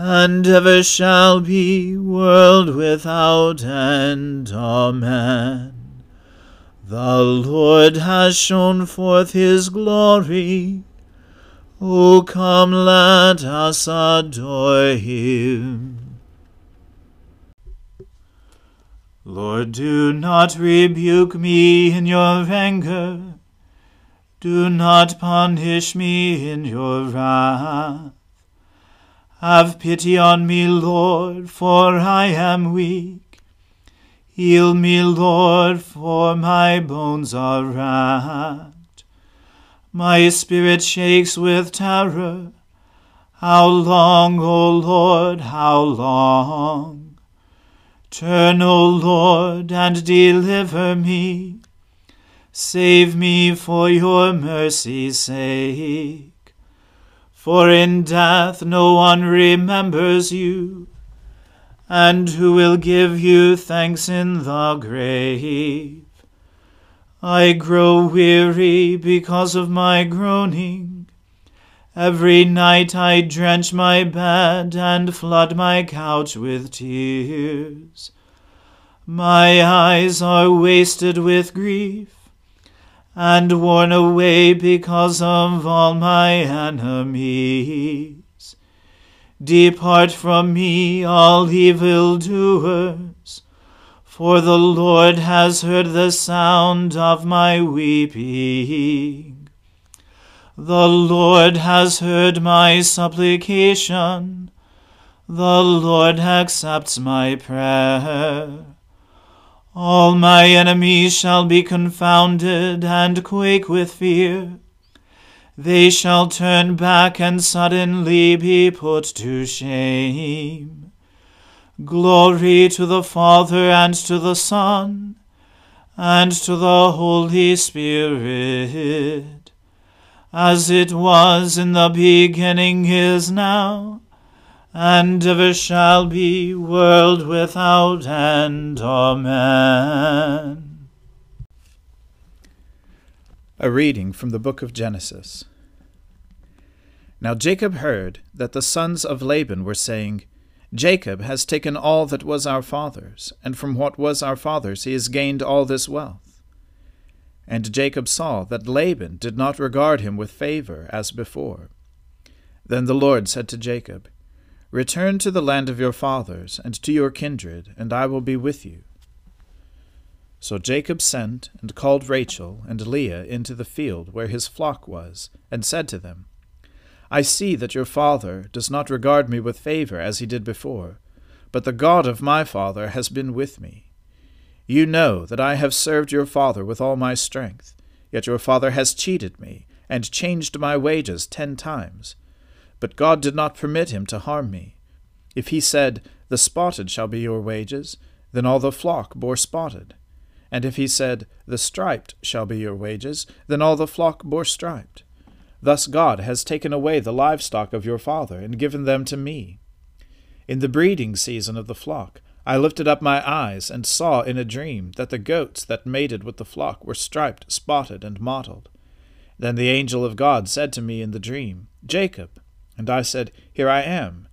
and ever shall be, world without end. Amen. The Lord has shown forth his glory. O come, let us adore him. Lord, do not rebuke me in your anger. Do not punish me in your wrath. Have pity on me, Lord, for I am weak. Heal me, Lord, for my bones are racked. My spirit shakes with terror. How long, O Lord, how long? Turn, O Lord, and deliver me. Save me for your mercy's sake. For in death no one remembers you. And who will give you thanks in the grave? I grow weary because of my groaning. Every night I drench my bed and flood my couch with tears. My eyes are wasted with grief and worn away because of all my enemies. Depart from me, all evildoers for the Lord has heard the sound of my weeping. The Lord has heard my supplication. The Lord accepts my prayer. All my enemies shall be confounded and quake with fear. They shall turn back and suddenly be put to shame. Glory to the Father and to the Son and to the Holy Spirit, as it was in the beginning is now, and ever shall be, world without end. Amen. A reading from the book of Genesis. Now Jacob heard that the sons of Laban were saying, Jacob has taken all that was our father's, and from what was our father's he has gained all this wealth. And Jacob saw that Laban did not regard him with favor as before. Then the Lord said to Jacob, Return to the land of your fathers, and to your kindred, and I will be with you. So Jacob sent and called Rachel and Leah into the field where his flock was, and said to them, I see that your father does not regard me with favor as he did before, but the God of my father has been with me you know that I have served your father with all my strength, yet your father has cheated me, and changed my wages ten times. But God did not permit him to harm me. If he said, The spotted shall be your wages, then all the flock bore spotted. And if he said, The striped shall be your wages, then all the flock bore striped. Thus God has taken away the livestock of your father, and given them to me. In the breeding season of the flock, I lifted up my eyes, and saw in a dream that the goats that mated with the flock were striped, spotted, and mottled. Then the angel of God said to me in the dream, Jacob. And I said, Here I am.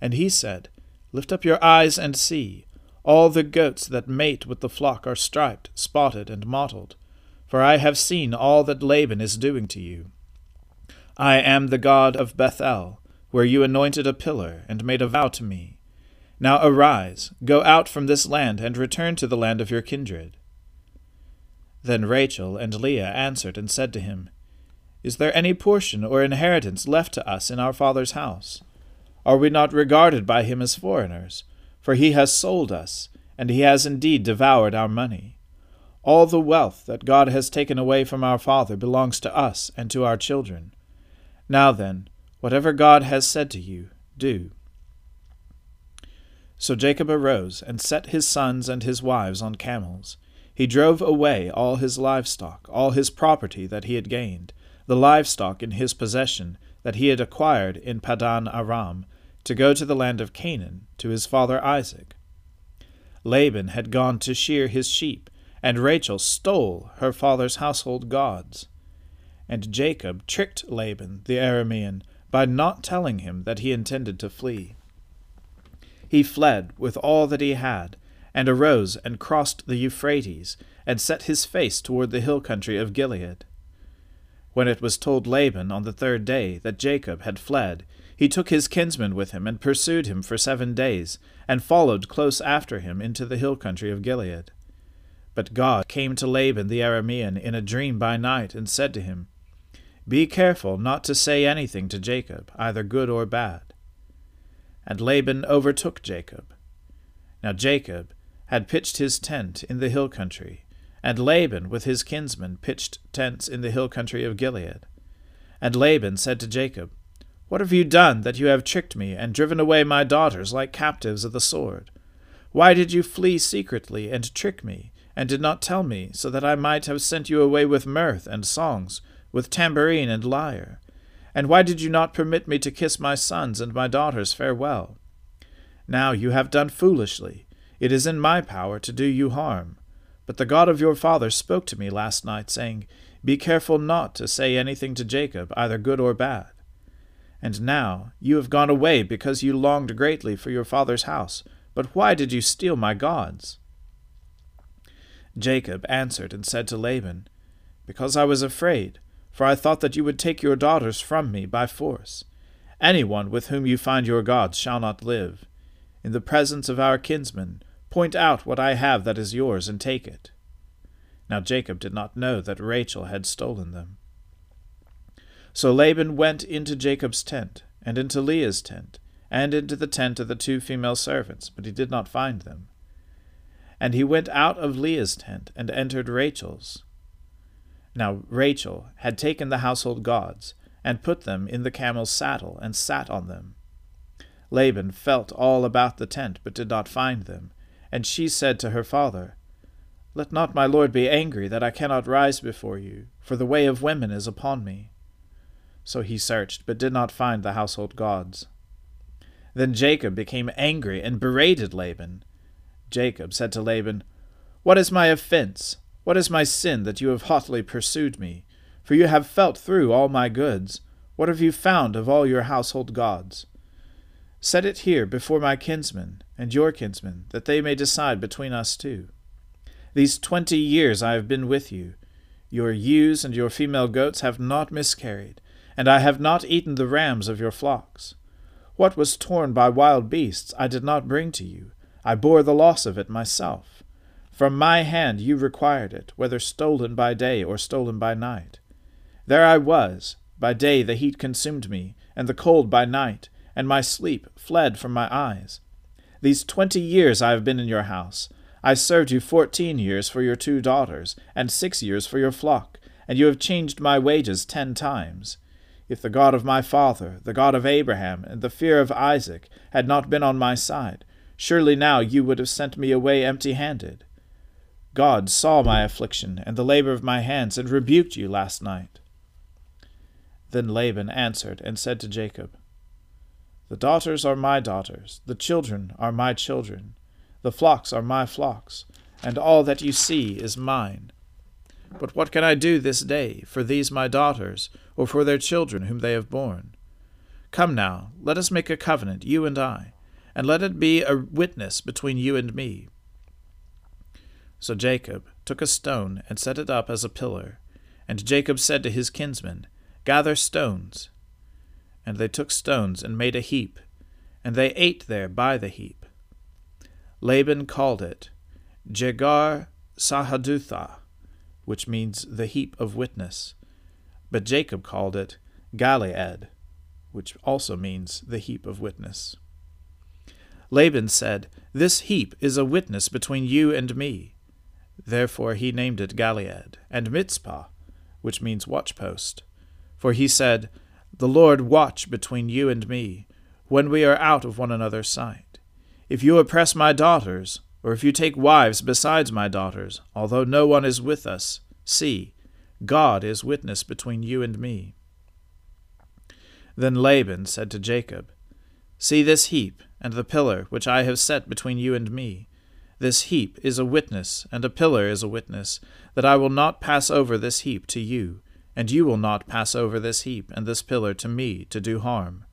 And he said, Lift up your eyes and see. All the goats that mate with the flock are striped, spotted, and mottled. For I have seen all that Laban is doing to you. I am the God of Bethel, where you anointed a pillar, and made a vow to me. Now arise, go out from this land, and return to the land of your kindred. Then Rachel and Leah answered and said to him, Is there any portion or inheritance left to us in our father's house? Are we not regarded by him as foreigners? For he has sold us, and he has indeed devoured our money. All the wealth that God has taken away from our father belongs to us and to our children. Now then, whatever God has said to you, do. So Jacob arose and set his sons and his wives on camels. He drove away all his livestock, all his property that he had gained, the livestock in his possession that he had acquired in Padan Aram, to go to the land of Canaan, to his father Isaac. Laban had gone to shear his sheep, and Rachel stole her father's household gods. And Jacob tricked Laban the Aramean by not telling him that he intended to flee he fled with all that he had, and arose and crossed the Euphrates, and set his face toward the hill country of Gilead. When it was told Laban on the third day that Jacob had fled, he took his kinsman with him and pursued him for seven days, and followed close after him into the hill country of Gilead. But God came to Laban the Aramean in a dream by night, and said to him, Be careful not to say anything to Jacob, either good or bad. And Laban overtook Jacob. Now Jacob had pitched his tent in the hill country, and Laban with his kinsmen pitched tents in the hill country of Gilead. And Laban said to Jacob, What have you done that you have tricked me and driven away my daughters like captives of the sword? Why did you flee secretly and trick me, and did not tell me, so that I might have sent you away with mirth and songs, with tambourine and lyre? And why did you not permit me to kiss my sons and my daughters farewell? Now you have done foolishly. It is in my power to do you harm. But the God of your father spoke to me last night, saying, Be careful not to say anything to Jacob, either good or bad. And now you have gone away because you longed greatly for your father's house. But why did you steal my gods? Jacob answered and said to Laban, Because I was afraid for I thought that you would take your daughters from me by force. Any one with whom you find your gods shall not live. In the presence of our kinsmen, point out what I have that is yours, and take it. Now Jacob did not know that Rachel had stolen them. So Laban went into Jacob's tent, and into Leah's tent, and into the tent of the two female servants, but he did not find them. And he went out of Leah's tent, and entered Rachel's. Now Rachel had taken the household gods, and put them in the camel's saddle, and sat on them. Laban felt all about the tent, but did not find them. And she said to her father, Let not my lord be angry that I cannot rise before you, for the way of women is upon me. So he searched, but did not find the household gods. Then Jacob became angry and berated Laban. Jacob said to Laban, What is my offense? What is my sin that you have hotly pursued me? For you have felt through all my goods. What have you found of all your household gods? Set it here before my kinsmen and your kinsmen, that they may decide between us two. These twenty years I have been with you. Your ewes and your female goats have not miscarried and I have not eaten the rams of your flocks. What was torn by wild beasts I did not bring to you. I bore the loss of it myself. From my hand you required it, whether stolen by day or stolen by night. There I was. By day the heat consumed me, and the cold by night, and my sleep fled from my eyes. These twenty years I have been in your house. I served you fourteen years for your two daughters, and six years for your flock, and you have changed my wages ten times. If the God of my father, the God of Abraham, and the fear of Isaac had not been on my side, surely now you would have sent me away empty handed. God saw my affliction and the labor of my hands, and rebuked you last night. Then Laban answered and said to Jacob, The daughters are my daughters, the children are my children, the flocks are my flocks, and all that you see is mine. But what can I do this day for these my daughters, or for their children whom they have borne? Come now, let us make a covenant, you and I, and let it be a witness between you and me. So Jacob took a stone and set it up as a pillar, and Jacob said to his kinsmen, Gather stones. And they took stones and made a heap, and they ate there by the heap. Laban called it Jegar Sahadutha which means the heap of witness. But Jacob called it Galeed, which also means the heap of witness. Laban said, This heap is a witness between you and me. Therefore he named it Galeed, and Mizpah, which means watchpost. For he said, The Lord watch between you and me, when we are out of one another's sight. If you oppress my daughters, or if you take wives besides my daughters, although no one is with us, see, God is witness between you and me. Then Laban said to Jacob, See this heap, and the pillar which I have set between you and me. This heap is a witness, and a pillar is a witness, that I will not pass over this heap to you, and you will not pass over this heap and this pillar to me to do harm.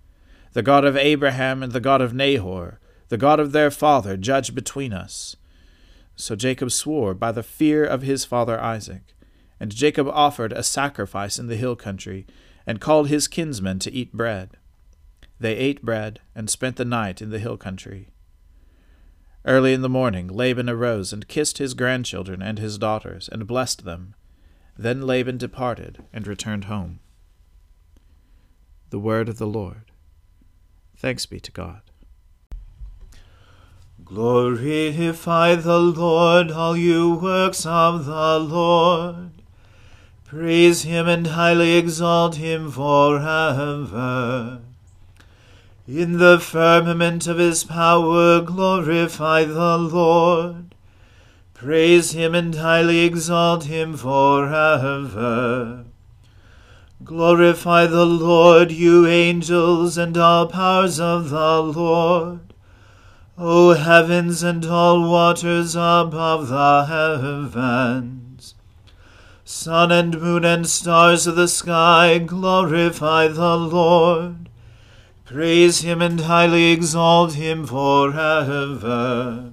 The God of Abraham and the God of Nahor, the God of their father, judge between us. So Jacob swore by the fear of his father Isaac. And Jacob offered a sacrifice in the hill country, and called his kinsmen to eat bread. They ate bread, and spent the night in the hill country. Early in the morning Laban arose and kissed his grandchildren and his daughters, and blessed them. Then Laban departed and returned home. The word of the Lord. Thanks be to God. Glorify the Lord, all you works of the Lord. Praise him and highly exalt him forever. In the firmament of his power glorify the Lord. Praise him and highly exalt him forever. Glorify the Lord, you angels, and all powers of the Lord. O heavens and all waters above the heavens, sun and moon and stars of the sky, glorify the Lord. Praise him and highly exalt him forever.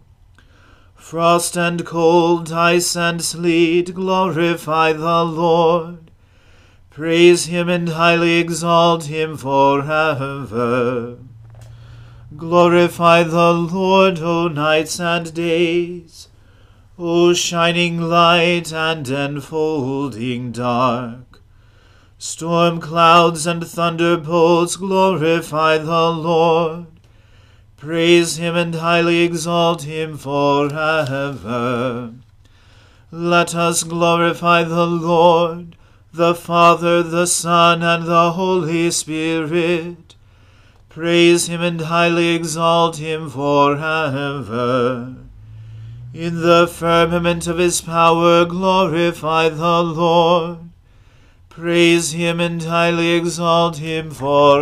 Frost and cold, ice and sleet, glorify the Lord. Praise him and highly exalt him forever. Glorify the Lord, O nights and days, O shining light and enfolding dark. Storm clouds and thunderbolts glorify the Lord. Praise him and highly exalt him forever. Let us glorify the Lord, the Father, the Son, and the Holy Spirit. Praise him and highly exalt him forever. In the firmament of his power glorify the Lord. Praise him and highly exalt him forever.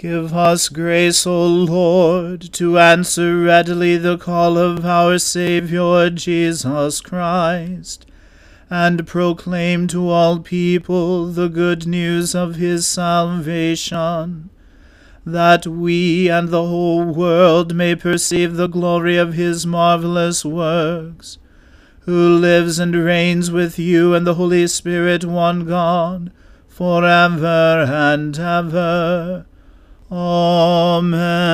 Give us grace, O Lord, to answer readily the call of our Saviour Jesus Christ, and proclaim to all people the good news of his salvation, that we and the whole world may perceive the glory of his marvellous works, who lives and reigns with you and the Holy Spirit, one God, for ever and ever. Amen.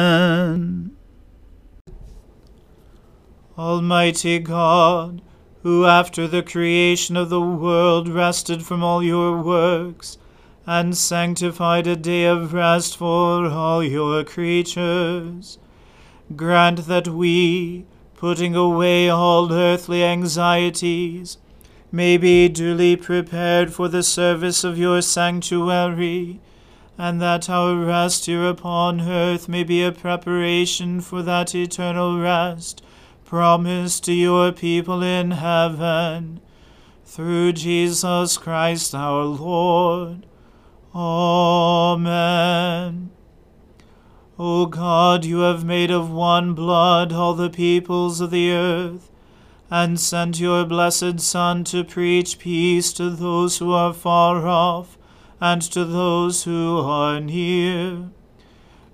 Almighty God, who after the creation of the world rested from all your works, and sanctified a day of rest for all your creatures, grant that we, putting away all earthly anxieties, may be duly prepared for the service of your sanctuary and that our rest here upon earth may be a preparation for that eternal rest promised to your people in heaven. Through Jesus Christ our Lord. Amen. O God, you have made of one blood all the peoples of the earth, and sent your blessed Son to preach peace to those who are far off and to those who are near.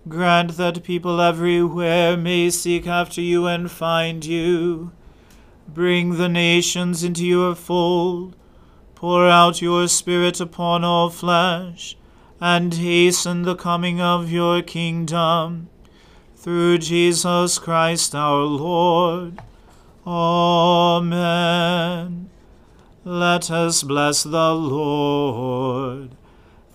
Grant that people everywhere may seek after you and find you. Bring the nations into your fold. Pour out your Spirit upon all flesh, and hasten the coming of your kingdom. Through Jesus Christ our Lord. Amen. Let us bless the Lord.